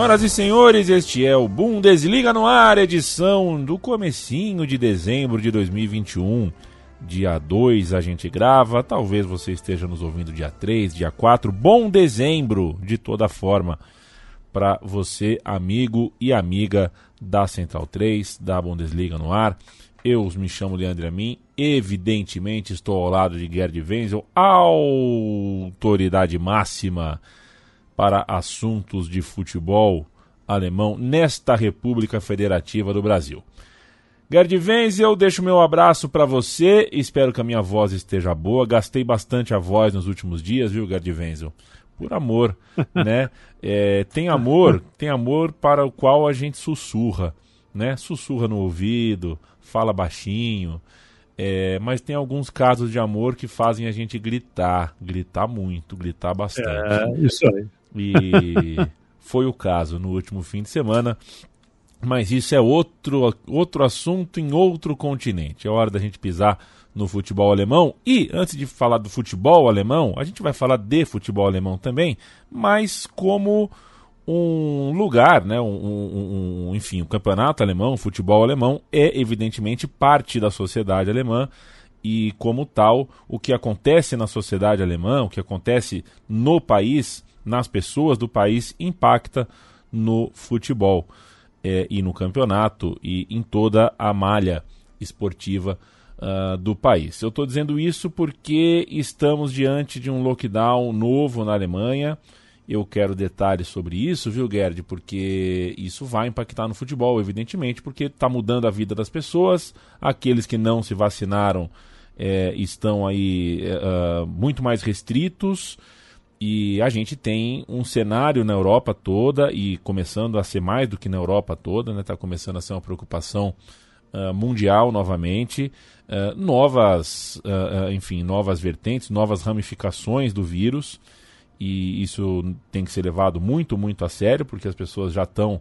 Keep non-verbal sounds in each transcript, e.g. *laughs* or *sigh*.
Senhoras e senhores, este é o Bundesliga no ar, edição do comecinho de dezembro de 2021. Dia 2 a gente grava, talvez você esteja nos ouvindo dia 3, dia 4. Bom dezembro de toda forma para você, amigo e amiga da Central 3, da Bundesliga no ar. Eu me chamo Leandro Amin, evidentemente estou ao lado de Gerd Wenzel, autoridade máxima para assuntos de futebol alemão nesta República Federativa do Brasil. Gerd Wenzel, deixo meu abraço para você. Espero que a minha voz esteja boa. Gastei bastante a voz nos últimos dias, viu, Gerd Wenzel? Por amor, *laughs* né? É, tem amor, tem amor para o qual a gente sussurra, né? Sussurra no ouvido, fala baixinho. É, mas tem alguns casos de amor que fazem a gente gritar, gritar muito, gritar bastante. É, isso aí. E *laughs* foi o caso no último fim de semana. Mas isso é outro, outro assunto em outro continente. É hora da gente pisar no futebol alemão. E antes de falar do futebol alemão, a gente vai falar de futebol alemão também, mas como um lugar, né? Um, um, um, enfim, o campeonato alemão, o futebol alemão é evidentemente parte da sociedade alemã e como tal, o que acontece na sociedade alemã, o que acontece no país nas pessoas do país impacta no futebol é, e no campeonato e em toda a malha esportiva uh, do país. Eu estou dizendo isso porque estamos diante de um lockdown novo na Alemanha. Eu quero detalhes sobre isso, viu, Gerd? Porque isso vai impactar no futebol, evidentemente, porque está mudando a vida das pessoas. Aqueles que não se vacinaram é, estão aí uh, muito mais restritos. E a gente tem um cenário na Europa toda, e começando a ser mais do que na Europa toda, está né? Tá começando a ser uma preocupação uh, mundial novamente, uh, novas, uh, enfim, novas vertentes, novas ramificações do vírus, e isso tem que ser levado muito, muito a sério, porque as pessoas já estão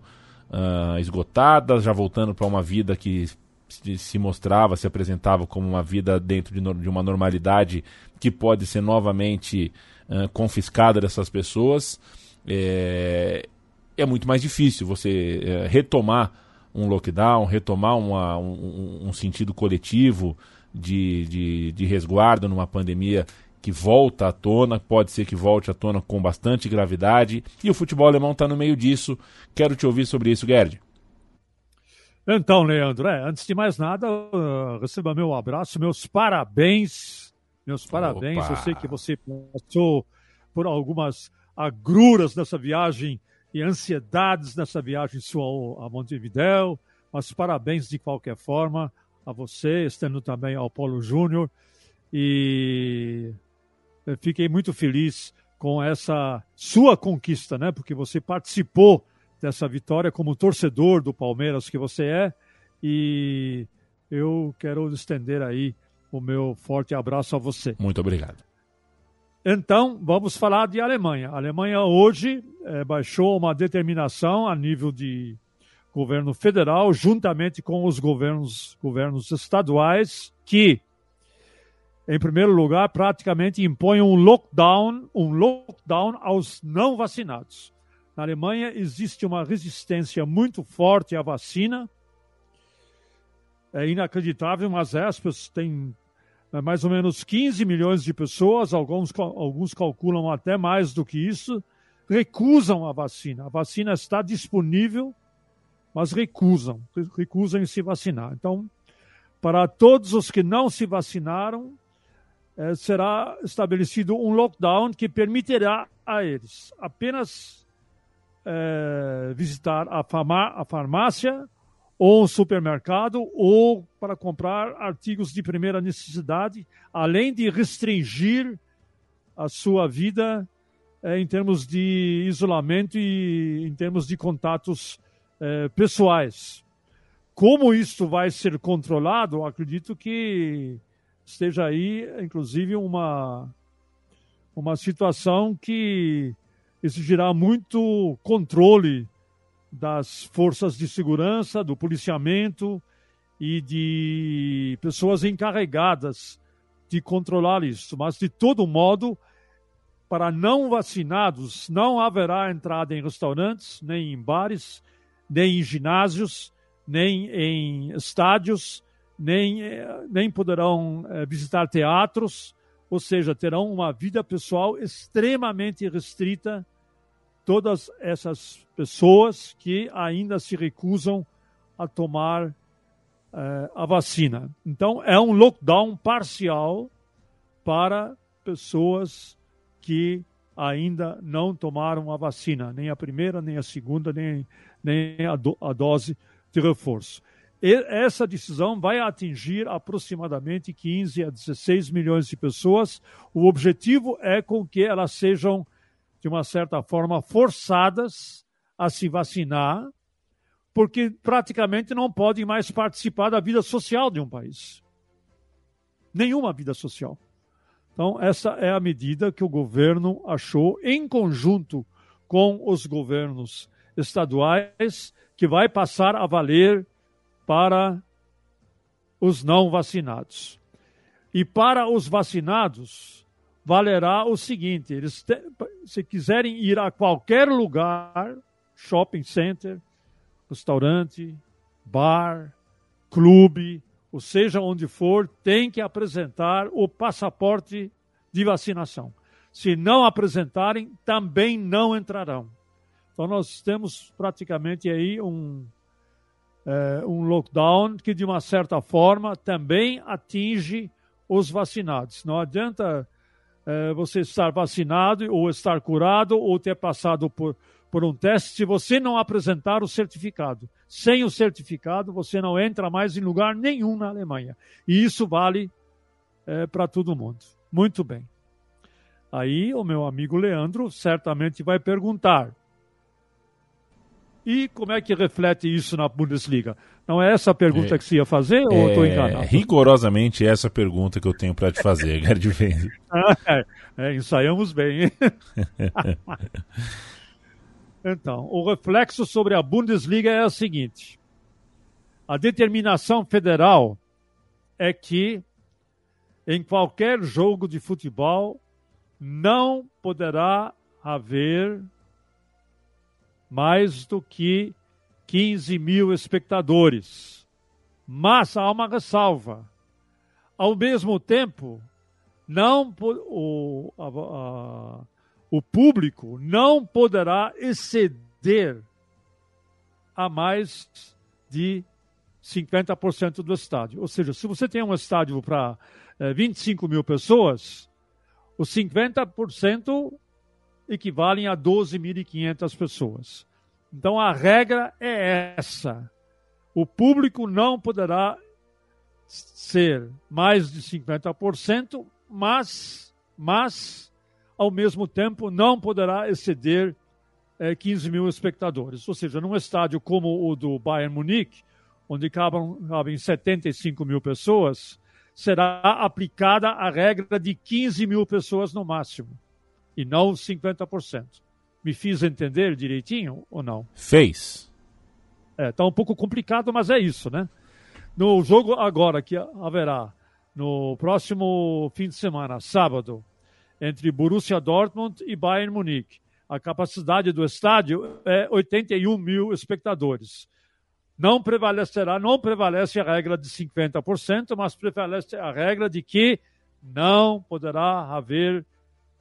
esgotadas, já voltando para uma vida que se mostrava, se apresentava como uma vida dentro de, de uma normalidade que pode ser novamente uh, confiscada dessas pessoas, é, é, muito mais difícil você é, retomar um lockdown, retomar uma, um, um, sentido coletivo de, de, de resguardo numa pandemia que volta à tona, pode ser que volte à tona com bastante gravidade, e o futebol alemão está no meio disso. Quero te ouvir sobre isso, Gerd. Então, Leandro, é, antes de mais nada, uh, receba meu abraço, meus parabéns meus parabéns. Opa. Eu sei que você passou por algumas agruras nessa viagem e ansiedades nessa viagem sua a Montevidéu, mas parabéns de qualquer forma a você, estando também ao Paulo Júnior. E fiquei muito feliz com essa sua conquista, né? Porque você participou dessa vitória como torcedor do Palmeiras que você é. E eu quero estender aí o meu forte abraço a você. Muito obrigado. Então, vamos falar de Alemanha. A Alemanha hoje é, baixou uma determinação a nível de governo federal, juntamente com os governos, governos estaduais, que, em primeiro lugar, praticamente impõem um lockdown, um lockdown aos não vacinados. Na Alemanha existe uma resistência muito forte à vacina, é inacreditável, mas aspas, tem é, mais ou menos 15 milhões de pessoas, alguns, alguns calculam até mais do que isso, recusam a vacina. A vacina está disponível, mas recusam, recusam em se vacinar. Então, para todos os que não se vacinaram, é, será estabelecido um lockdown que permitirá a eles apenas é, visitar a farmácia ou um supermercado, ou para comprar artigos de primeira necessidade, além de restringir a sua vida é, em termos de isolamento e em termos de contatos é, pessoais. Como isso vai ser controlado, acredito que esteja aí, inclusive, uma, uma situação que exigirá muito controle das forças de segurança, do policiamento e de pessoas encarregadas de controlar isso. Mas, de todo modo, para não vacinados, não haverá entrada em restaurantes, nem em bares, nem em ginásios, nem em estádios, nem, eh, nem poderão eh, visitar teatros, ou seja, terão uma vida pessoal extremamente restrita. Todas essas pessoas que ainda se recusam a tomar eh, a vacina. Então, é um lockdown parcial para pessoas que ainda não tomaram a vacina, nem a primeira, nem a segunda, nem, nem a, do, a dose de reforço. E essa decisão vai atingir aproximadamente 15 a 16 milhões de pessoas. O objetivo é com que elas sejam, de uma certa forma, forçadas a se vacinar, porque praticamente não podem mais participar da vida social de um país. Nenhuma vida social. Então, essa é a medida que o governo achou, em conjunto com os governos estaduais, que vai passar a valer para os não vacinados. E para os vacinados, valerá o seguinte: eles te, se quiserem ir a qualquer lugar, shopping center, restaurante, bar, clube, ou seja onde for, tem que apresentar o passaporte de vacinação. Se não apresentarem, também não entrarão. Então nós temos praticamente aí um, é, um lockdown que, de uma certa forma, também atinge os vacinados. Não adianta é, você estar vacinado ou estar curado ou ter passado por por um teste se você não apresentar o certificado. Sem o certificado, você não entra mais em lugar nenhum na Alemanha. E isso vale é, para todo mundo. Muito bem. Aí o meu amigo Leandro certamente vai perguntar: e como é que reflete isso na Bundesliga? Não é essa a pergunta é, que você ia fazer ou é, estou enganado? Rigorosamente essa pergunta que eu tenho para te fazer, *laughs* Gerd é, *laughs* é, ensaiamos bem, hein? *laughs* Então, o reflexo sobre a Bundesliga é o seguinte: a determinação federal é que em qualquer jogo de futebol não poderá haver mais do que 15 mil espectadores. Mas há uma ressalva. Ao mesmo tempo, não o, a, a, o público não poderá exceder a mais de 50% do estádio. Ou seja, se você tem um estádio para é, 25 mil pessoas, os 50% equivalem a 12.500 pessoas. Então a regra é essa: o público não poderá ser mais de 50%, mas, mas ao mesmo tempo não poderá exceder é, 15 mil espectadores. Ou seja, num estádio como o do Bayern Munique, onde cabem, cabem 75 mil pessoas, será aplicada a regra de 15 mil pessoas no máximo, e não 50%. Me fiz entender direitinho ou não? Fez. É, tá um pouco complicado, mas é isso, né? No jogo agora que haverá no próximo fim de semana, sábado, entre Borussia Dortmund e Bayern Munique. A capacidade do estádio é 81 mil espectadores. Não prevalecerá, não prevalece a regra de 50%, mas prevalece a regra de que não poderá haver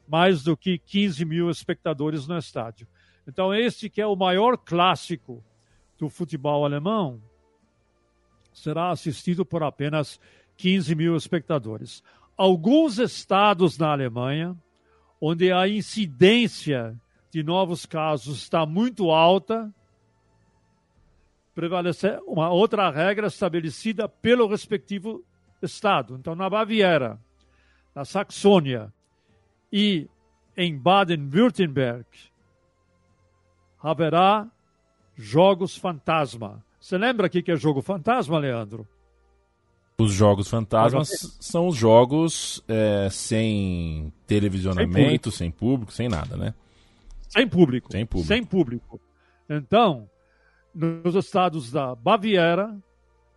mais do que 15 mil espectadores no estádio. Então, este que é o maior clássico do futebol alemão, será assistido por apenas 15 mil espectadores alguns estados na Alemanha, onde a incidência de novos casos está muito alta, prevalece uma outra regra estabelecida pelo respectivo estado. Então, na Baviera, na Saxônia e em Baden-Württemberg, haverá jogos fantasma. Você lembra o que é jogo fantasma, Leandro? Os jogos fantasmas são os jogos é, sem televisionamento, sem público. sem público, sem nada, né? Sem público. Sem público. Sem público. Então, nos estados da Baviera,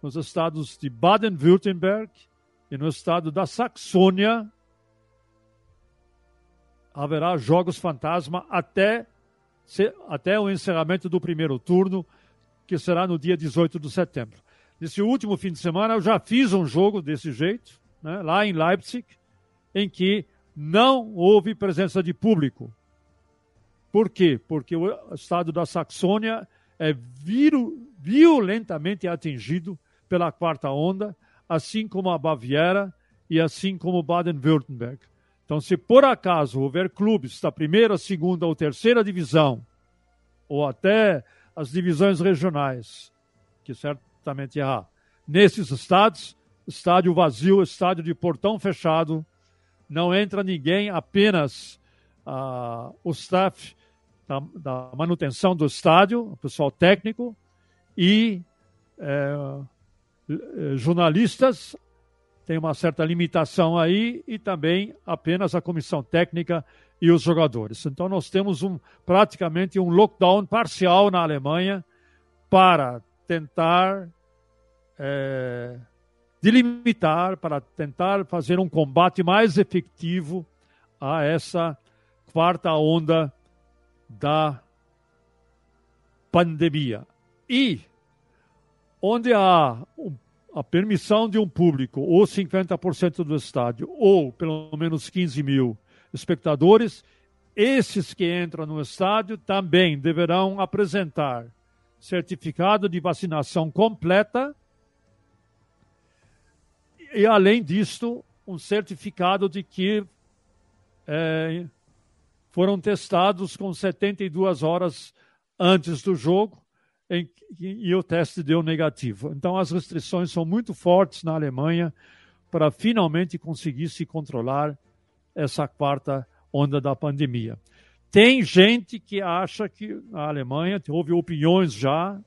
nos estados de Baden-Württemberg e no estado da Saxônia, haverá jogos fantasma até, até o encerramento do primeiro turno, que será no dia 18 de setembro. Nesse último fim de semana, eu já fiz um jogo desse jeito, né, lá em Leipzig, em que não houve presença de público. Por quê? Porque o estado da Saxônia é violentamente atingido pela quarta onda, assim como a Baviera e assim como Baden-Württemberg. Então, se por acaso houver clubes da primeira, segunda ou terceira divisão, ou até as divisões regionais, que certamente há, nesses estados, estádio vazio, estádio de portão fechado, não entra ninguém, apenas uh, o staff da, da, manutenção do estádio, o pessoal técnico e é, jornalistas tem uma certa limitação aí e também apenas a comissão técnica e os jogadores. Então nós temos um praticamente um lockdown parcial na Alemanha para tentar é, delimitar, para tentar fazer um combate mais efetivo a essa quarta onda da pandemia. E onde há a permissão de um público, ou 50% do estádio, ou pelo menos 15 mil espectadores, esses que entram no estádio também deverão apresentar certificado de vacinação completa e, além disto, um certificado de que é, foram testados com 72 horas antes do jogo em, e o teste deu negativo. Então, as restrições são muito fortes na Alemanha para finalmente conseguir se controlar essa quarta onda da pandemia. Tem gente que acha que na Alemanha houve opiniões já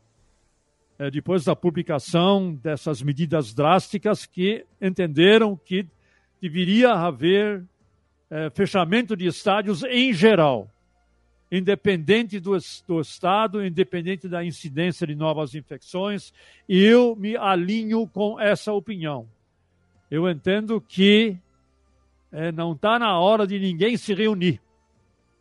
é, depois da publicação dessas medidas drásticas, que entenderam que deveria haver é, fechamento de estádios em geral, independente do, do estado, independente da incidência de novas infecções, e eu me alinho com essa opinião. Eu entendo que é, não está na hora de ninguém se reunir,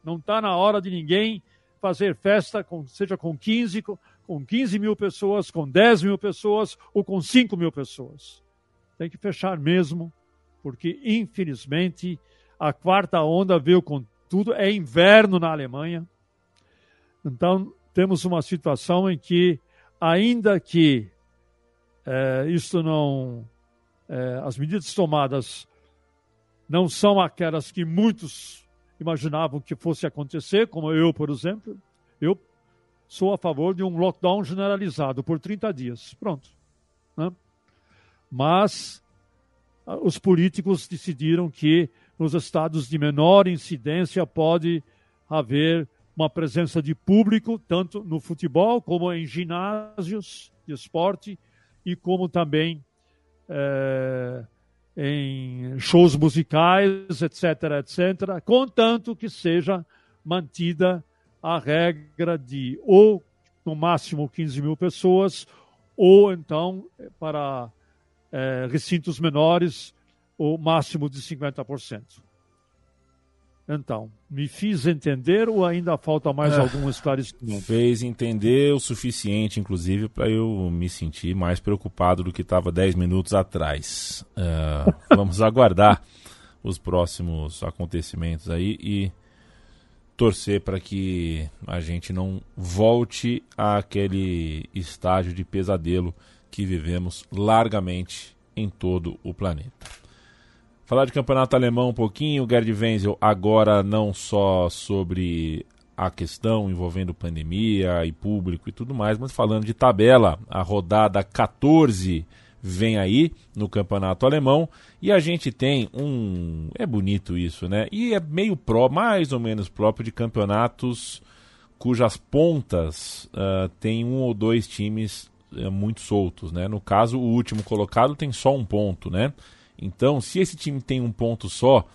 não está na hora de ninguém fazer festa, com, seja com 15, com, com 15 mil pessoas, com 10 mil pessoas ou com 5 mil pessoas. Tem que fechar mesmo, porque infelizmente a quarta onda veio com tudo. É inverno na Alemanha. Então temos uma situação em que, ainda que é, isto não. É, as medidas tomadas não são aquelas que muitos imaginavam que fosse acontecer, como eu, por exemplo. Eu sou a favor de um lockdown generalizado por 30 dias. Pronto. Né? Mas os políticos decidiram que nos estados de menor incidência pode haver uma presença de público, tanto no futebol como em ginásios de esporte e como também é, em shows musicais, etc., etc., contanto que seja mantida a regra de ou no máximo 15 mil pessoas, ou então para é, recintos menores, o máximo de 50%. Então, me fiz entender ou ainda falta mais é, algum esclarecimento? Fez entender o suficiente, inclusive, para eu me sentir mais preocupado do que estava 10 minutos atrás. Uh, *laughs* vamos aguardar os próximos acontecimentos aí e torcer para que a gente não volte àquele estágio de pesadelo que vivemos largamente em todo o planeta. Falar de campeonato alemão um pouquinho, Gerd Wenzel, agora não só sobre a questão envolvendo pandemia e público e tudo mais, mas falando de tabela, a rodada 14 vem aí no campeonato alemão e a gente tem um é bonito isso né? E é meio pró mais ou menos próprio de campeonatos cujas pontas uh, tem um ou dois times uh, muito soltos né? No caso o último colocado tem só um ponto né então se esse time tem um ponto só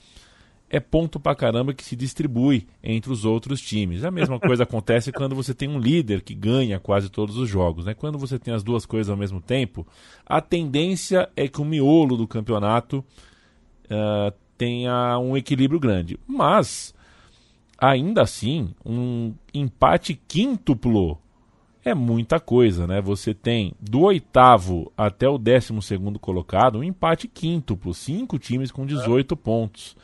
é ponto pra caramba que se distribui entre os outros times. A mesma *laughs* coisa acontece quando você tem um líder que ganha quase todos os jogos. Né? Quando você tem as duas coisas ao mesmo tempo, a tendência é que o miolo do campeonato uh, tenha um equilíbrio grande. Mas ainda assim, um empate quíntuplo é muita coisa, né? Você tem do oitavo até o décimo segundo colocado um empate quíntuplo, cinco times com 18 é. pontos.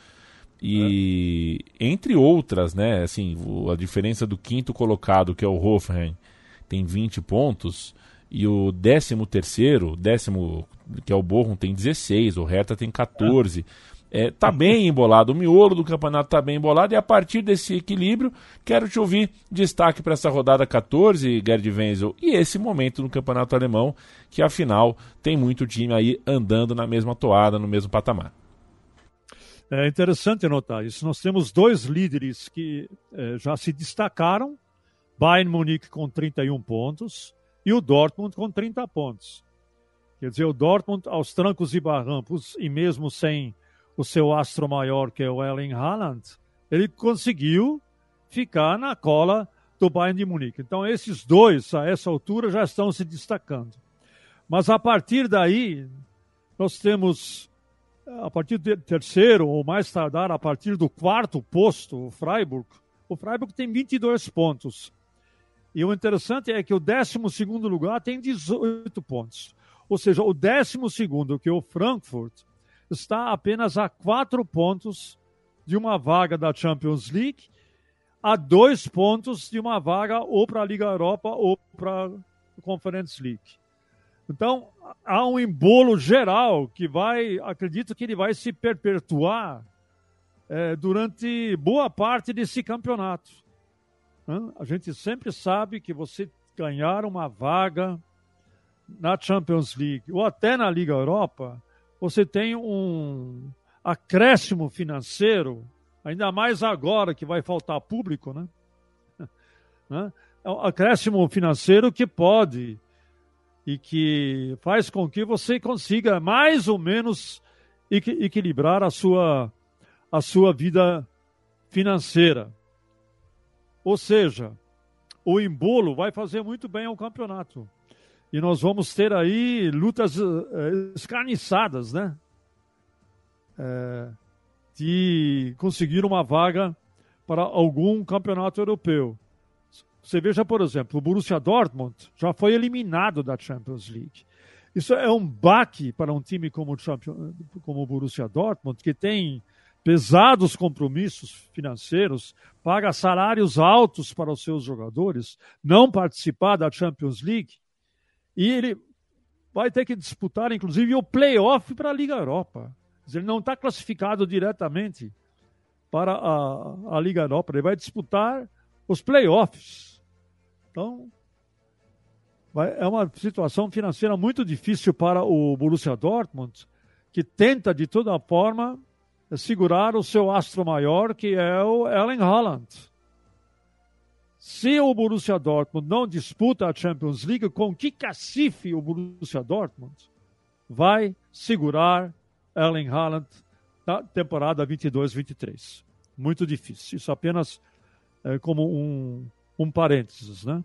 E é. entre outras, né? Assim, a diferença do quinto colocado, que é o Hoffenheim, tem 20 pontos, e o décimo terceiro, décimo, que é o Bochum, tem 16, o Hertha tem 14. É é, tá bem embolado, o miolo do campeonato tá bem embolado e a partir desse equilíbrio, quero te ouvir destaque para essa rodada 14, Gerd Wenzel, e esse momento no campeonato alemão, que afinal tem muito time aí andando na mesma toada, no mesmo patamar. É interessante notar isso. Nós temos dois líderes que é, já se destacaram, Bayern Munique com 31 pontos e o Dortmund com 30 pontos. Quer dizer, o Dortmund aos trancos e barrancos, e mesmo sem o seu astro maior, que é o Erling Haaland, ele conseguiu ficar na cola do Bayern de Munique. Então, esses dois, a essa altura, já estão se destacando. Mas a partir daí, nós temos, a partir do terceiro, ou mais tardar, a partir do quarto posto, o Freiburg. O Freiburg tem 22 pontos. E o interessante é que o 12 lugar tem 18 pontos. Ou seja, o 12, que é o Frankfurt, está apenas a quatro pontos de uma vaga da Champions League, a dois pontos de uma vaga ou para a Liga Europa ou para a Conference League. Então, há um embolo geral que vai, acredito que ele vai se perpetuar é, durante boa parte desse campeonato. A gente sempre sabe que você ganhar uma vaga na Champions League ou até na Liga Europa você tem um acréscimo financeiro, ainda mais agora que vai faltar público, né? *laughs* né? É um acréscimo financeiro que pode e que faz com que você consiga mais ou menos equilibrar a sua, a sua vida financeira. Ou seja, o embolo vai fazer muito bem ao campeonato e nós vamos ter aí lutas uh, escarniçadas, né? É, de conseguir uma vaga para algum campeonato europeu. Você veja, por exemplo, o Borussia Dortmund já foi eliminado da Champions League. Isso é um baque para um time como o, Champion, como o Borussia Dortmund, que tem pesados compromissos financeiros, paga salários altos para os seus jogadores, não participar da Champions League e ele vai ter que disputar, inclusive, o playoff para a Liga Europa. Ele não está classificado diretamente para a, a Liga Europa, ele vai disputar os playoffs. Então, vai, é uma situação financeira muito difícil para o Borussia Dortmund, que tenta de toda forma segurar o seu astro maior, que é o Erling Haaland. Se o Borussia Dortmund não disputa a Champions League, com que cacife o Borussia Dortmund vai segurar Erling Haaland na temporada 22-23? Muito difícil. Isso apenas é, como um, um parênteses, né?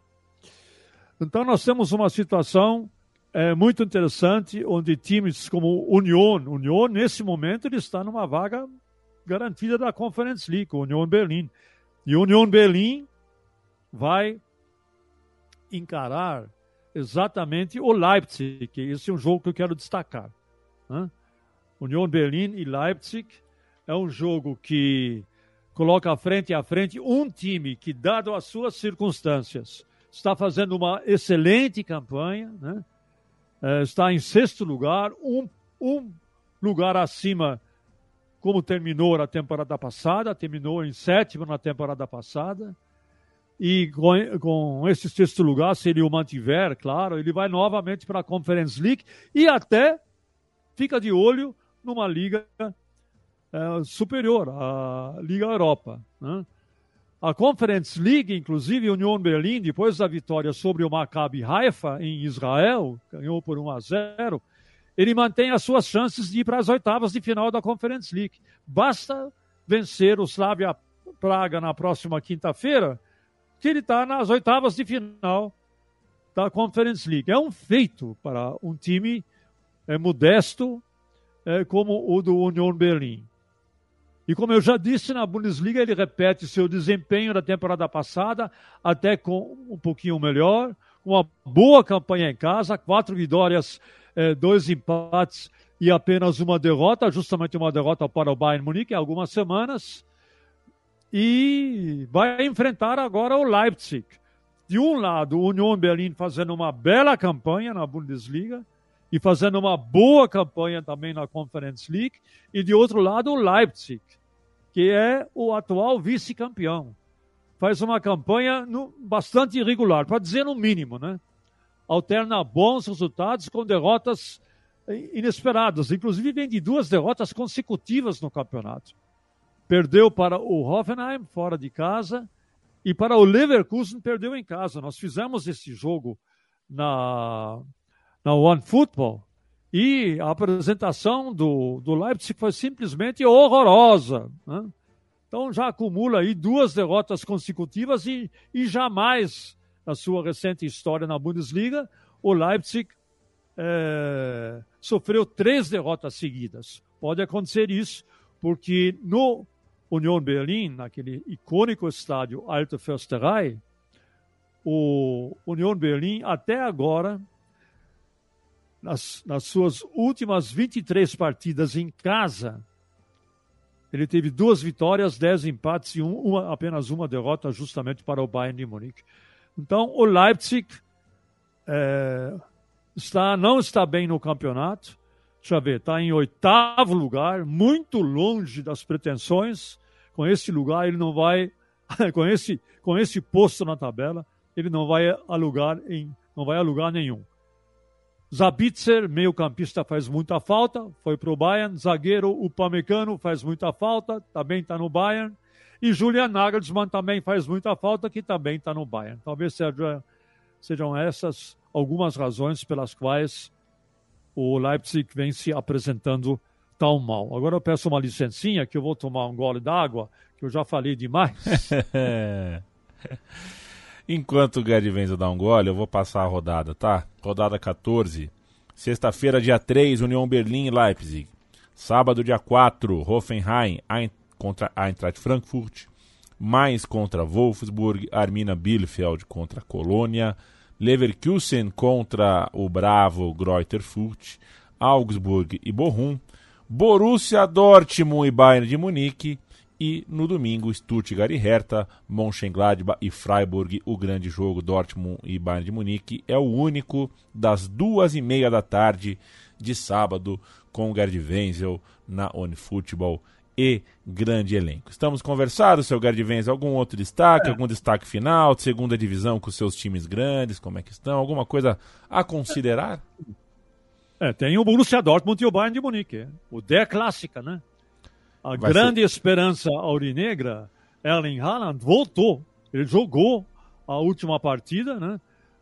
Então nós temos uma situação é, muito interessante, onde times como Union, Union nesse momento ele está numa vaga garantida da Conference League, Union Berlim. E Union Berlim vai encarar exatamente o Leipzig. Esse é um jogo que eu quero destacar. Né? União Berlim e Leipzig é um jogo que coloca frente a frente um time que, dado as suas circunstâncias, está fazendo uma excelente campanha, né? é, está em sexto lugar, um, um lugar acima, como terminou na temporada passada, terminou em sétimo na temporada passada e com, com esse sexto lugar, se ele o mantiver, claro, ele vai novamente para a Conference League e até fica de olho numa liga é, superior, a Liga Europa. Né? A Conference League, inclusive, Union Berlim, depois da vitória sobre o Maccabi Haifa em Israel, ganhou por 1 a 0, ele mantém as suas chances de ir para as oitavas de final da Conference League. Basta vencer o Slavia Praga na próxima quinta-feira que ele está nas oitavas de final da Conference League. É um feito para um time é, modesto é, como o do Union Berlim. E como eu já disse, na Bundesliga ele repete seu desempenho da temporada passada, até com um pouquinho melhor, uma boa campanha em casa, quatro vitórias, eh, dois empates e apenas uma derrota, justamente uma derrota para o Bayern Munique há algumas semanas. E vai enfrentar agora o Leipzig. De um lado, o Union Berlin fazendo uma bela campanha na Bundesliga e fazendo uma boa campanha também na Conference League. E de outro lado, o Leipzig, que é o atual vice-campeão. Faz uma campanha no, bastante irregular, para dizer no mínimo, né? Alterna bons resultados com derrotas inesperadas. Inclusive, vem de duas derrotas consecutivas no campeonato. Perdeu para o Hoffenheim, fora de casa, e para o Leverkusen, perdeu em casa. Nós fizemos esse jogo na, na One Football e a apresentação do, do Leipzig foi simplesmente horrorosa. Né? Então já acumula aí duas derrotas consecutivas e, e jamais, na sua recente história na Bundesliga, o Leipzig é, sofreu três derrotas seguidas. Pode acontecer isso, porque no Union Berlin, naquele icônico estádio Alte Försterei, o Union Berlin até agora, nas, nas suas últimas 23 partidas em casa, ele teve duas vitórias, dez empates e um, uma, apenas uma derrota justamente para o Bayern de Munique. Então, o Leipzig é, está, não está bem no campeonato. Deixa eu ver, está em oitavo lugar, muito longe das pretensões. Com esse lugar, ele não vai, *laughs* com esse, com esse posto na tabela, ele não vai alugar em, não vai alugar nenhum. Zabitzer, meio campista, faz muita falta, foi para o Bayern. Zagueiro, o Pamecano, faz muita falta, também está no Bayern. E Julian Nagelsmann também faz muita falta, que também está no Bayern. Talvez seja, sejam essas algumas razões pelas quais o Leipzig vem se apresentando tão mal. Agora eu peço uma licencinha que eu vou tomar um gole d'água, que eu já falei demais. *laughs* Enquanto o Gerd Wenzel dá um gole, eu vou passar a rodada, tá? Rodada 14. Sexta-feira, dia 3, União Berlim e Leipzig. Sábado, dia 4, Hoffenheim contra Eintracht Frankfurt. Mais contra Wolfsburg, Armina Bielefeld contra Colônia. Leverkusen contra o Bravo Greuther Furt, Augsburg e Bochum, Borussia Dortmund e Bayern de Munique e no domingo Stuttgart e Hertha, Mönchengladbach e Freiburg, o grande jogo Dortmund e Bayern de Munique é o único das duas e meia da tarde de sábado com o Gerd Wenzel na OneFootball e grande elenco. Estamos conversados, seu Wenzel, algum outro destaque, é. algum destaque final, de segunda divisão com seus times grandes, como é que estão? Alguma coisa a considerar? É, tem o Borussia Dortmund e o Bayern de Munique, o Der Clássica, né? A Vai grande ser... esperança aurinegra, Erling Haaland, voltou. Ele jogou a última partida, né?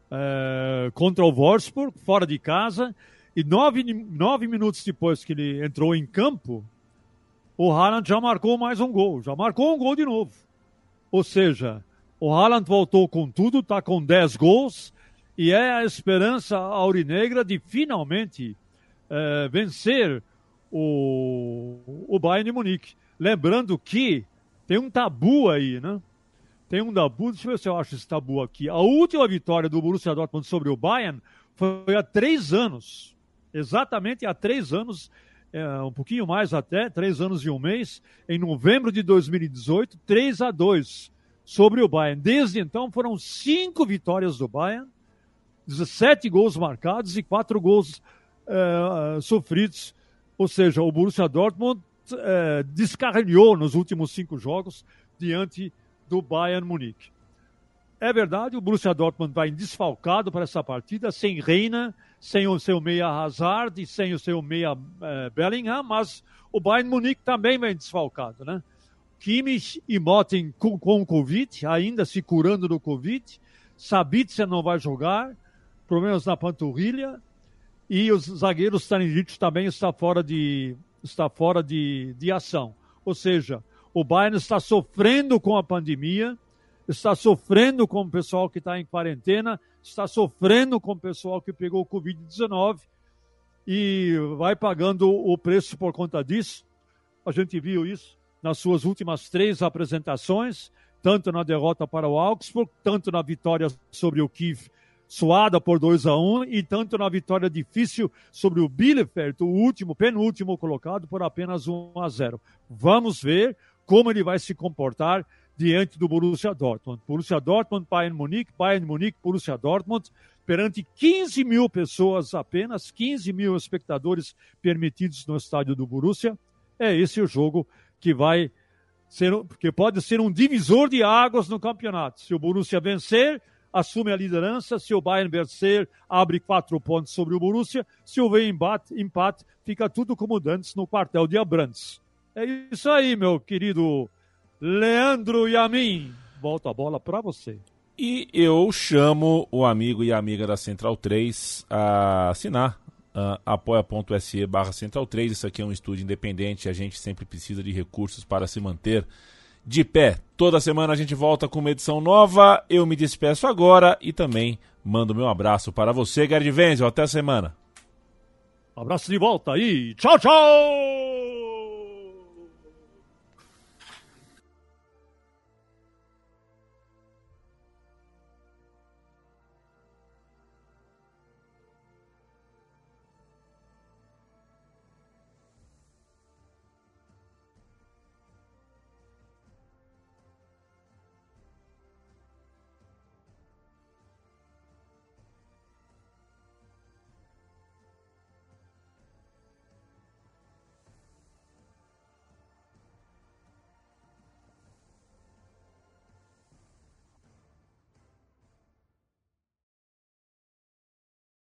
É, contra o Wolfsburg, fora de casa, e nove, nove minutos depois que ele entrou em campo, o Haaland já marcou mais um gol, já marcou um gol de novo. Ou seja, o Haaland voltou com tudo, está com 10 gols e é a esperança aurinegra de finalmente é, vencer o, o Bayern de Munique. Lembrando que tem um tabu aí, né? Tem um tabu, deixa eu ver se eu acho esse tabu aqui. A última vitória do Borussia Dortmund sobre o Bayern foi há três anos. Exatamente há três anos é, um pouquinho mais até, três anos e um mês, em novembro de 2018, 3 a 2 sobre o Bayern. Desde então foram cinco vitórias do Bayern, 17 gols marcados e quatro gols é, sofridos. Ou seja, o Borussia Dortmund é, descarrilhou nos últimos cinco jogos diante do Bayern Munique. É verdade, o Borussia Dortmund vai desfalcado para essa partida, sem Reina, sem o seu meia Hazard e sem o seu meia eh, Bellingham, mas o Bayern Munique também vem desfalcado, né? Kimmich e Motten com, com Covid, ainda se curando do Covid. Sabitzer não vai jogar, problemas na panturrilha. E os zagueiros Stanisic também está fora de, está fora de, de ação. Ou seja, o Bayern está sofrendo com a pandemia está sofrendo com o pessoal que está em quarentena, está sofrendo com o pessoal que pegou o Covid-19 e vai pagando o preço por conta disso. A gente viu isso nas suas últimas três apresentações, tanto na derrota para o Augsburg, tanto na vitória sobre o Kiev, suada por 2 a 1 e tanto na vitória difícil sobre o Bielefeld, o último, penúltimo colocado, por apenas 1 a 0. Vamos ver como ele vai se comportar diante do Borussia Dortmund. Borussia Dortmund, Bayern Munique, Bayern Munique, Borussia Dortmund, perante 15 mil pessoas apenas, 15 mil espectadores permitidos no estádio do Borussia. É esse o jogo que vai ser, que pode ser um divisor de águas no campeonato. Se o Borussia vencer, assume a liderança. Se o Bayern vencer, abre quatro pontos sobre o Borussia. Se houver empate, empate fica tudo como antes no quartel de Abrantes. É isso aí, meu querido Leandro Yamin. Volta a bola para você. E eu chamo o amigo e a amiga da Central 3 a assinar uh, apoia.se barra Central 3. Isso aqui é um estúdio independente, a gente sempre precisa de recursos para se manter de pé. Toda semana a gente volta com uma edição nova. Eu me despeço agora e também mando meu abraço para você, Gerd Wenzel. Até a semana. Abraço de volta aí. Tchau, tchau!